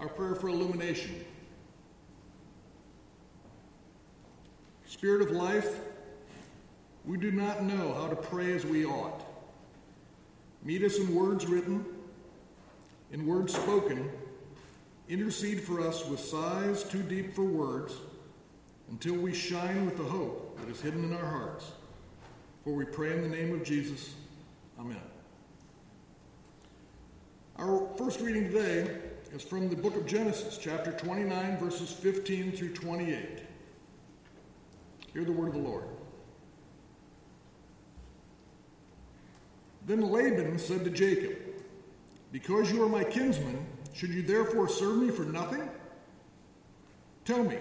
our prayer for illumination. Spirit of life, we do not know how to pray as we ought. Meet us in words written, in words spoken. Intercede for us with sighs too deep for words until we shine with the hope that is hidden in our hearts. For we pray in the name of Jesus. Amen. Our first reading today is from the book of Genesis, chapter 29, verses 15 through 28. Hear the word of the Lord. Then Laban said to Jacob, Because you are my kinsman, should you therefore serve me for nothing? Tell me,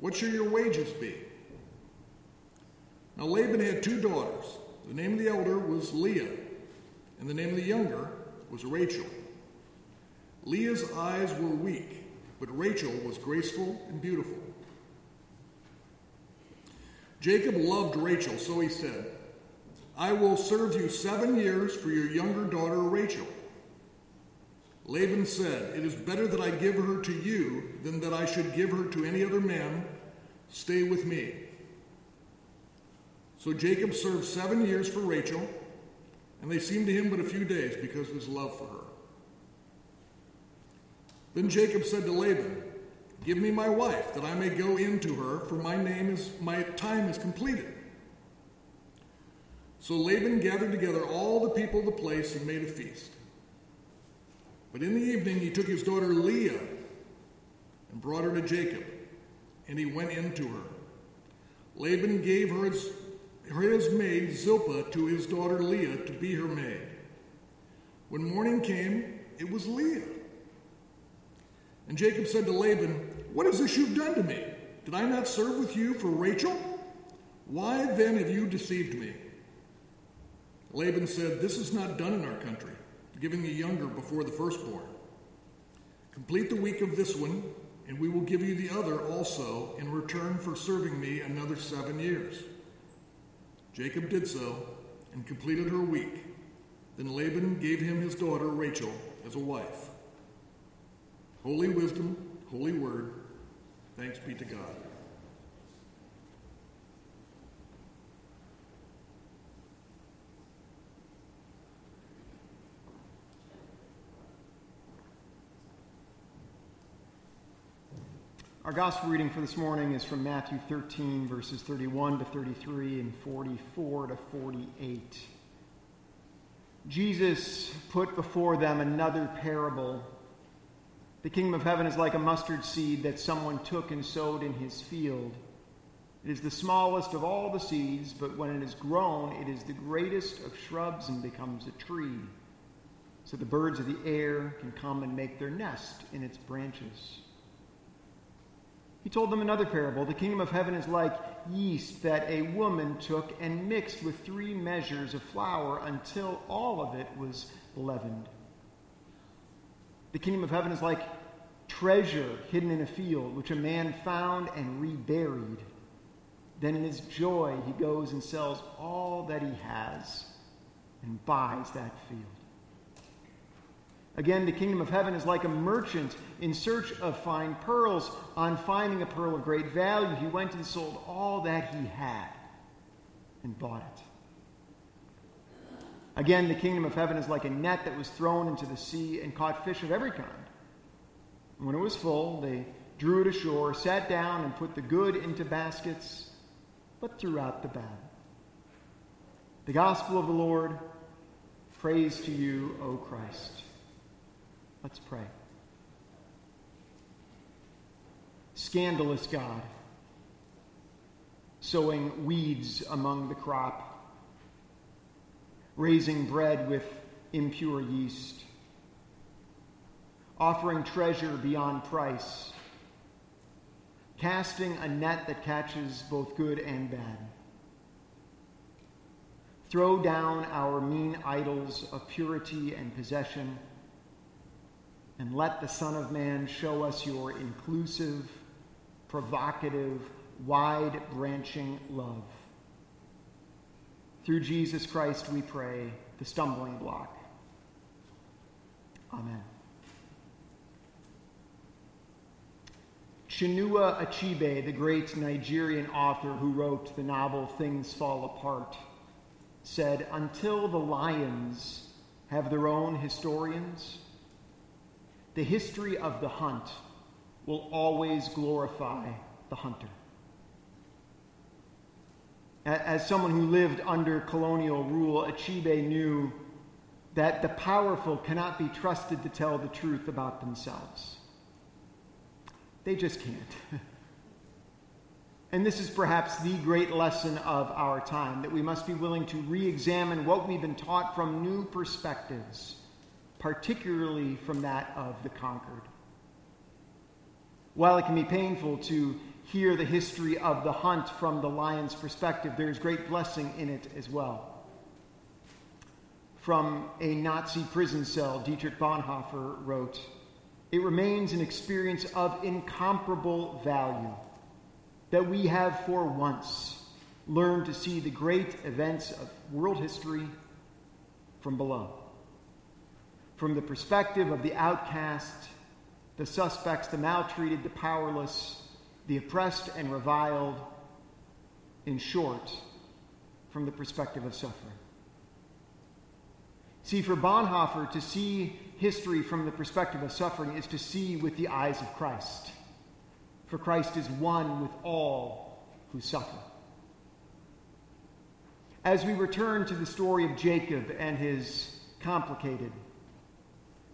what shall your wages be? Now Laban had two daughters. The name of the elder was Leah, and the name of the younger was Rachel. Leah's eyes were weak, but Rachel was graceful and beautiful. Jacob loved Rachel, so he said, I will serve you seven years for your younger daughter Rachel. Laban said, It is better that I give her to you than that I should give her to any other man. Stay with me. So Jacob served seven years for Rachel, and they seemed to him but a few days because of his love for her. Then Jacob said to Laban, Give me my wife, that I may go in to her, for my name is my time is completed. So Laban gathered together all the people of the place and made a feast. But in the evening he took his daughter Leah and brought her to Jacob, and he went in to her. Laban gave her his, his maid Zilpah to his daughter Leah to be her maid. When morning came, it was Leah. And Jacob said to Laban, What is this you've done to me? Did I not serve with you for Rachel? Why then have you deceived me? Laban said, This is not done in our country, giving the younger before the firstborn. Complete the week of this one, and we will give you the other also in return for serving me another seven years. Jacob did so and completed her week. Then Laban gave him his daughter Rachel as a wife. Holy wisdom, holy word, thanks be to God. Our gospel reading for this morning is from Matthew 13, verses 31 to 33 and 44 to 48. Jesus put before them another parable. The kingdom of heaven is like a mustard seed that someone took and sowed in his field. It is the smallest of all the seeds, but when it is grown, it is the greatest of shrubs and becomes a tree. So the birds of the air can come and make their nest in its branches. He told them another parable. The kingdom of heaven is like yeast that a woman took and mixed with three measures of flour until all of it was leavened. The kingdom of heaven is like treasure hidden in a field, which a man found and reburied. Then in his joy, he goes and sells all that he has and buys that field. Again, the kingdom of heaven is like a merchant in search of fine pearls. On finding a pearl of great value, he went and sold all that he had and bought it. Again, the kingdom of heaven is like a net that was thrown into the sea and caught fish of every kind. When it was full, they drew it ashore, sat down, and put the good into baskets, but threw out the bad. The gospel of the Lord. Praise to you, O Christ. Let's pray. Scandalous God, sowing weeds among the crop, raising bread with impure yeast, offering treasure beyond price, casting a net that catches both good and bad. Throw down our mean idols of purity and possession and let the Son of Man show us your inclusive, provocative, wide branching love. Through Jesus Christ, we pray, the stumbling block. Amen. Chinua Achebe, the great Nigerian author who wrote the novel Things Fall Apart, said, Until the lions have their own historians, the history of the hunt will always glorify the hunter. As someone who lived under colonial rule, Achebe knew that the powerful cannot be trusted to tell the truth about themselves. They just can't. and this is perhaps the great lesson of our time that we must be willing to re examine what we've been taught from new perspectives, particularly from that of the conquered. While it can be painful to hear the history of the hunt from the lion's perspective, there is great blessing in it as well. From a Nazi prison cell, Dietrich Bonhoeffer wrote, it remains an experience of incomparable value that we have for once learned to see the great events of world history from below. From the perspective of the outcast, the suspects, the maltreated, the powerless, the oppressed and reviled, in short, from the perspective of suffering. See, for Bonhoeffer to see history from the perspective of suffering is to see with the eyes of Christ. For Christ is one with all who suffer. As we return to the story of Jacob and his complicated,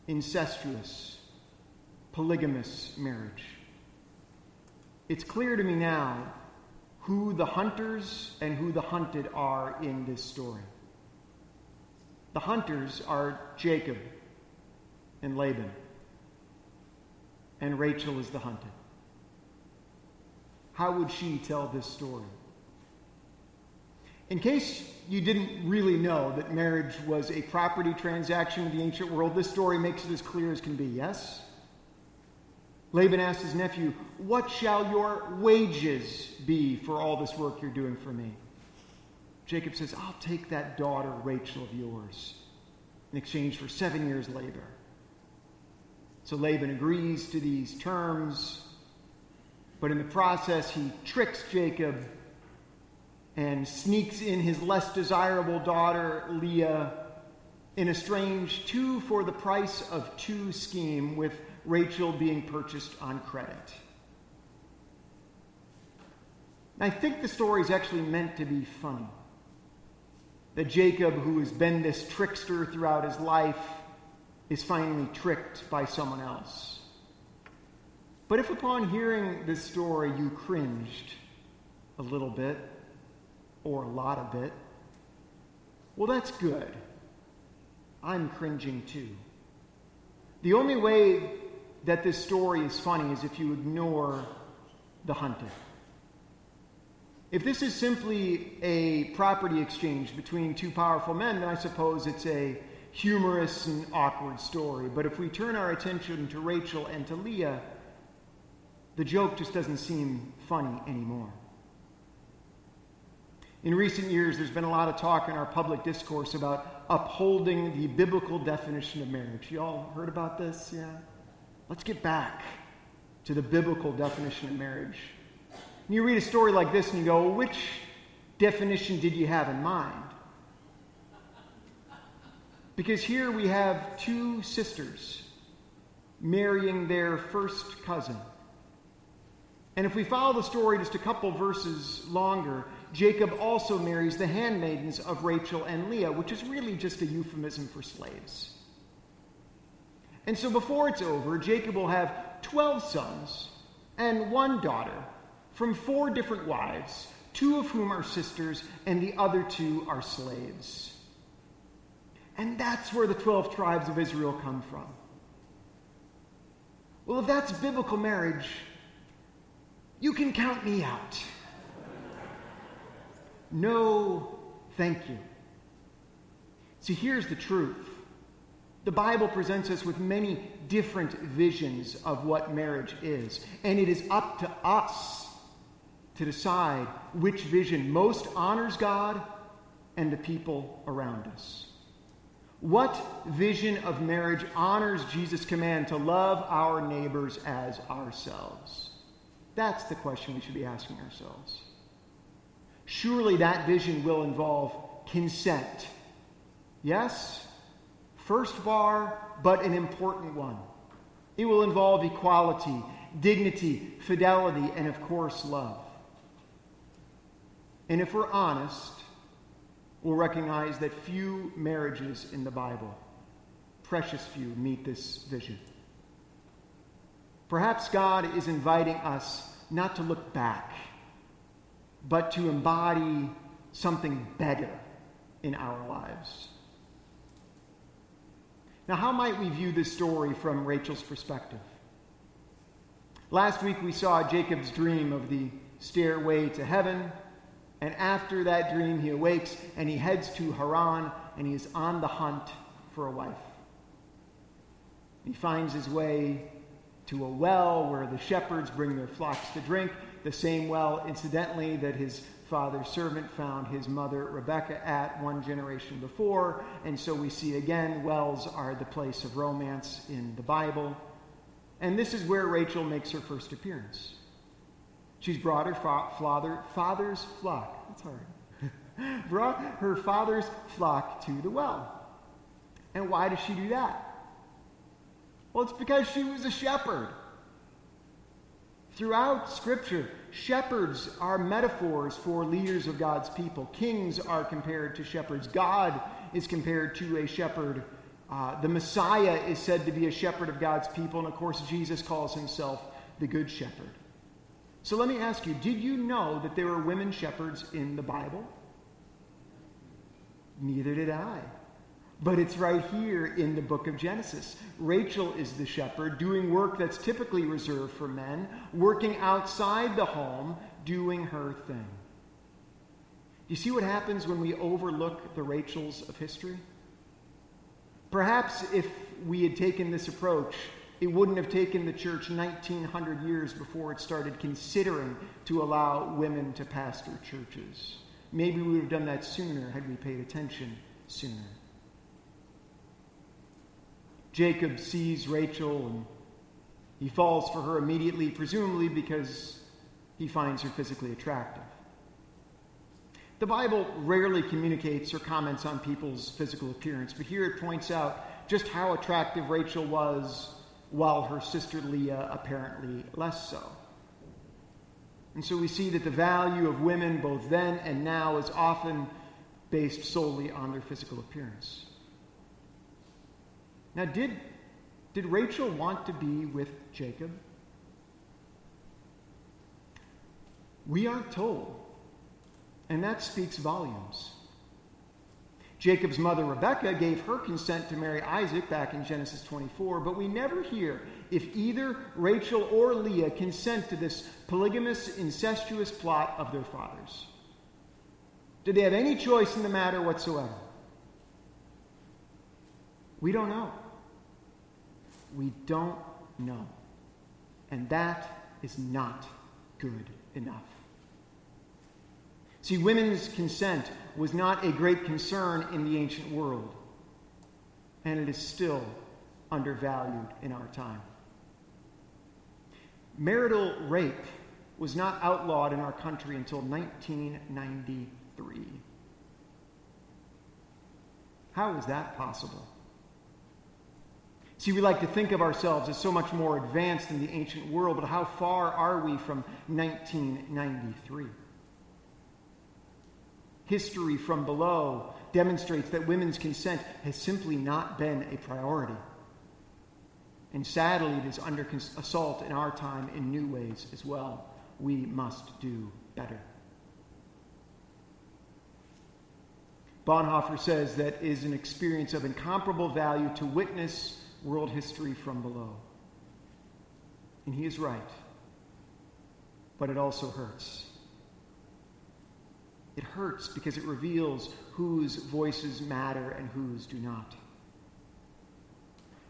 incestuous, polygamous marriage, it's clear to me now who the hunters and who the hunted are in this story. The hunters are Jacob and Laban. And Rachel is the hunted. How would she tell this story? In case you didn't really know that marriage was a property transaction in the ancient world, this story makes it as clear as can be, yes? Laban asked his nephew, What shall your wages be for all this work you're doing for me? Jacob says, I'll take that daughter, Rachel, of yours, in exchange for seven years' labor. So Laban agrees to these terms, but in the process, he tricks Jacob and sneaks in his less desirable daughter, Leah, in a strange two for the price of two scheme, with Rachel being purchased on credit. I think the story is actually meant to be funny. That Jacob, who has been this trickster throughout his life, is finally tricked by someone else. But if upon hearing this story you cringed a little bit, or a lot of it, well, that's good. I'm cringing too. The only way that this story is funny is if you ignore the hunted. If this is simply a property exchange between two powerful men, then I suppose it's a humorous and awkward story. But if we turn our attention to Rachel and to Leah, the joke just doesn't seem funny anymore. In recent years, there's been a lot of talk in our public discourse about upholding the biblical definition of marriage. You all heard about this? Yeah? Let's get back to the biblical definition of marriage. And you read a story like this and you go, well, which definition did you have in mind? Because here we have two sisters marrying their first cousin. And if we follow the story just a couple verses longer, Jacob also marries the handmaidens of Rachel and Leah, which is really just a euphemism for slaves. And so before it's over, Jacob will have 12 sons and one daughter from four different wives, two of whom are sisters, and the other two are slaves. And that's where the 12 tribes of Israel come from. Well, if that's biblical marriage, you can count me out. No, thank you. See, here's the truth. The Bible presents us with many different visions of what marriage is, and it is up to us to decide which vision most honors God and the people around us. What vision of marriage honors Jesus' command to love our neighbors as ourselves? That's the question we should be asking ourselves. Surely that vision will involve consent. Yes? First bar, but an important one. It will involve equality, dignity, fidelity, and of course, love. And if we're honest, we'll recognize that few marriages in the Bible, precious few, meet this vision. Perhaps God is inviting us not to look back, but to embody something better in our lives. Now, how might we view this story from Rachel's perspective? Last week we saw Jacob's dream of the stairway to heaven, and after that dream he awakes and he heads to Haran and he is on the hunt for a wife. He finds his way to a well where the shepherds bring their flocks to drink, the same well, incidentally, that his father's servant found his mother Rebecca at one generation before. And so we see again, wells are the place of romance in the Bible. And this is where Rachel makes her first appearance. She's brought her fa- father, father's flock. That's hard. brought her father's flock to the well. And why does she do that? Well, it's because she was a shepherd. Throughout Scripture, shepherds are metaphors for leaders of God's people. Kings are compared to shepherds. God is compared to a shepherd. Uh, the Messiah is said to be a shepherd of God's people. And of course, Jesus calls himself the Good Shepherd. So let me ask you did you know that there were women shepherds in the Bible? Neither did I. But it's right here in the book of Genesis. Rachel is the shepherd, doing work that's typically reserved for men, working outside the home, doing her thing. You see what happens when we overlook the Rachels of history? Perhaps if we had taken this approach, it wouldn't have taken the church 1900 years before it started considering to allow women to pastor churches. Maybe we would have done that sooner had we paid attention sooner. Jacob sees Rachel and he falls for her immediately, presumably because he finds her physically attractive. The Bible rarely communicates or comments on people's physical appearance, but here it points out just how attractive Rachel was, while her sister Leah apparently less so. And so we see that the value of women, both then and now, is often based solely on their physical appearance. Now, did, did Rachel want to be with Jacob? We aren't told. And that speaks volumes. Jacob's mother Rebekah gave her consent to marry Isaac back in Genesis 24, but we never hear if either Rachel or Leah consent to this polygamous, incestuous plot of their fathers. Did they have any choice in the matter whatsoever? We don't know we don't know. And that is not good enough. See, women's consent was not a great concern in the ancient world, and it is still undervalued in our time. Marital rape was not outlawed in our country until 1993. How is that possible? See, we like to think of ourselves as so much more advanced in the ancient world, but how far are we from 1993? History from below demonstrates that women's consent has simply not been a priority. And sadly, it is under assault in our time in new ways as well. We must do better. Bonhoeffer says that is an experience of incomparable value to witness world history from below. And he is right. But it also hurts. It hurts because it reveals whose voices matter and whose do not.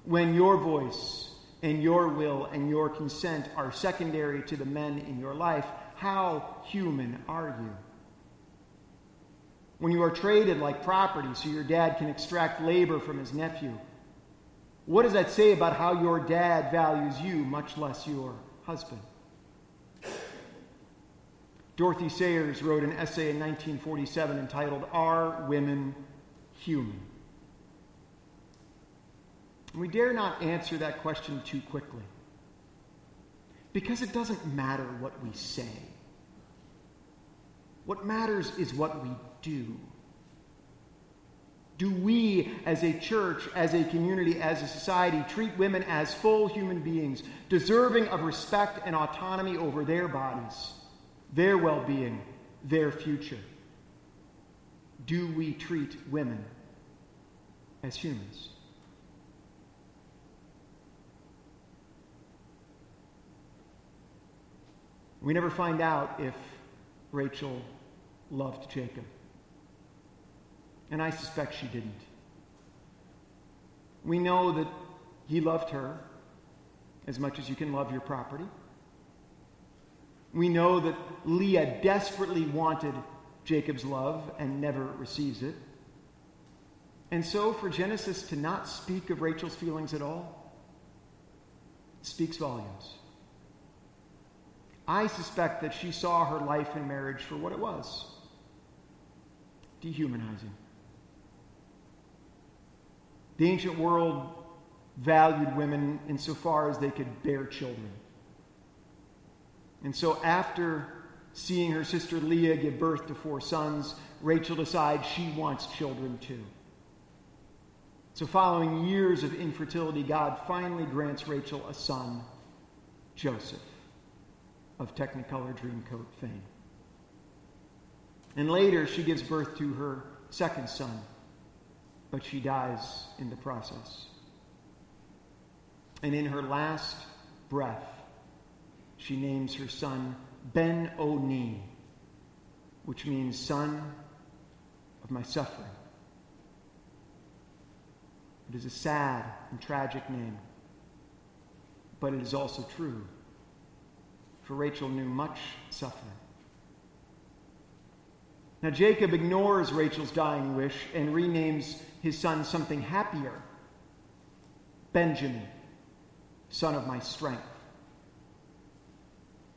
When your voice and your will and your consent are secondary to the men in your life, how human are you? When you are traded like property so your dad can extract labor from his nephew, what does that say about how your dad values you, much less your husband? Dorothy Sayers wrote an essay in 1947 entitled Are Women Human? We dare not answer that question too quickly because it doesn't matter what we say. What matters is what we do. Do we, as a church, as a community, as a society, treat women as full human beings, deserving of respect and autonomy over their bodies, their well being, their future? Do we treat women as humans? We never find out if Rachel loved Jacob. And I suspect she didn't. We know that he loved her as much as you can love your property. We know that Leah desperately wanted Jacob's love and never receives it. And so, for Genesis to not speak of Rachel's feelings at all speaks volumes. I suspect that she saw her life and marriage for what it was dehumanizing. The ancient world valued women insofar as they could bear children. And so, after seeing her sister Leah give birth to four sons, Rachel decides she wants children too. So, following years of infertility, God finally grants Rachel a son, Joseph of Technicolor Dreamcoat fame. And later, she gives birth to her second son, but she dies in the process. And in her last breath, she names her son Ben Oni, which means son of my suffering. It is a sad and tragic name, but it is also true for Rachel knew much suffering. Now, Jacob ignores Rachel's dying wish and renames his son something happier Benjamin, son of my strength.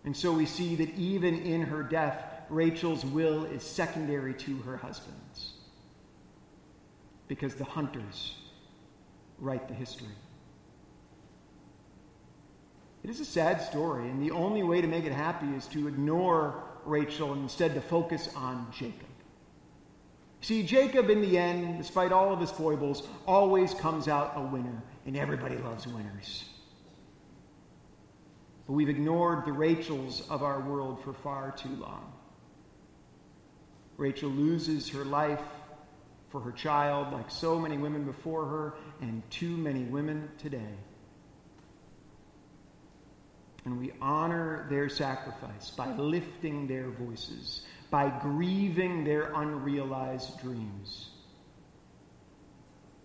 And so we see that even in her death, Rachel's will is secondary to her husband's because the hunters write the history. It is a sad story, and the only way to make it happy is to ignore Rachel and instead to focus on Jacob. See, Jacob, in the end, despite all of his foibles, always comes out a winner, and everybody loves winners. But we've ignored the Rachels of our world for far too long. Rachel loses her life for her child, like so many women before her, and too many women today and we honor their sacrifice by lifting their voices, by grieving their unrealized dreams,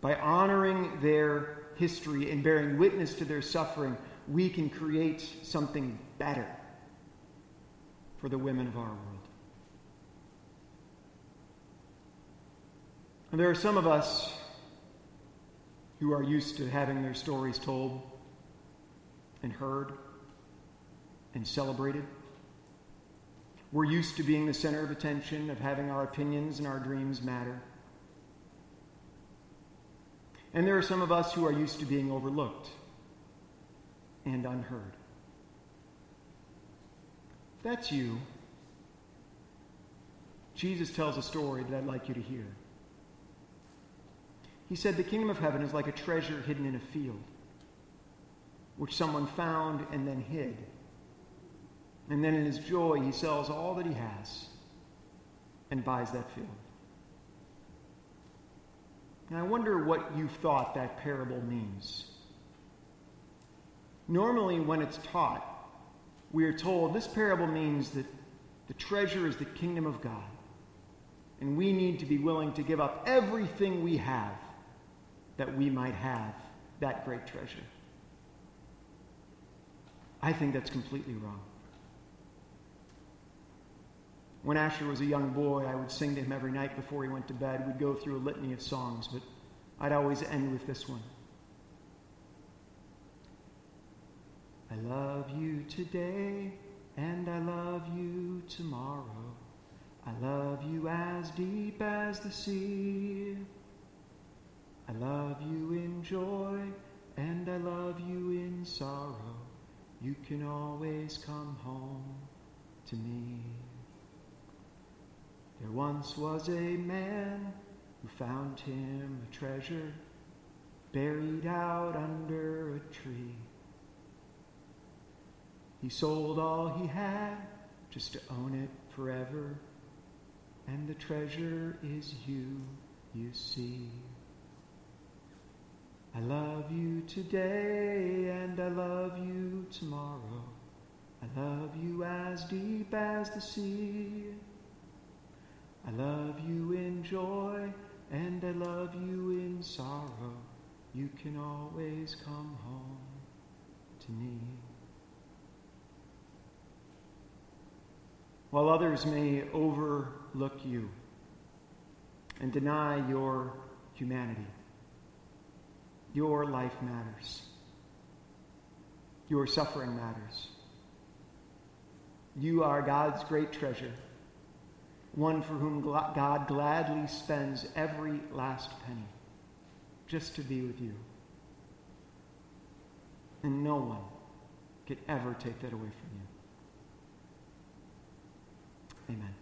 by honoring their history and bearing witness to their suffering, we can create something better for the women of our world. And there are some of us who are used to having their stories told and heard and celebrated. We're used to being the center of attention, of having our opinions and our dreams matter. And there are some of us who are used to being overlooked and unheard. That's you, Jesus tells a story that I'd like you to hear. He said, The kingdom of heaven is like a treasure hidden in a field, which someone found and then hid. And then in his joy, he sells all that he has and buys that field. And I wonder what you thought that parable means. Normally, when it's taught, we are told this parable means that the treasure is the kingdom of God. And we need to be willing to give up everything we have that we might have that great treasure. I think that's completely wrong. When Asher was a young boy, I would sing to him every night before he went to bed. We'd go through a litany of songs, but I'd always end with this one. I love you today and I love you tomorrow. I love you as deep as the sea. I love you in joy, and I love you in sorrow. You can always come home to me. There once was a man who found him a treasure buried out under a tree. He sold all he had just to own it forever, and the treasure is you, you see. I love you today, and I love you tomorrow. I love you as deep as the sea. I love you in joy, and I love you in sorrow. You can always come home to me. While others may overlook you and deny your humanity, your life matters. Your suffering matters. You are God's great treasure, one for whom God gladly spends every last penny just to be with you. And no one could ever take that away from you. Amen.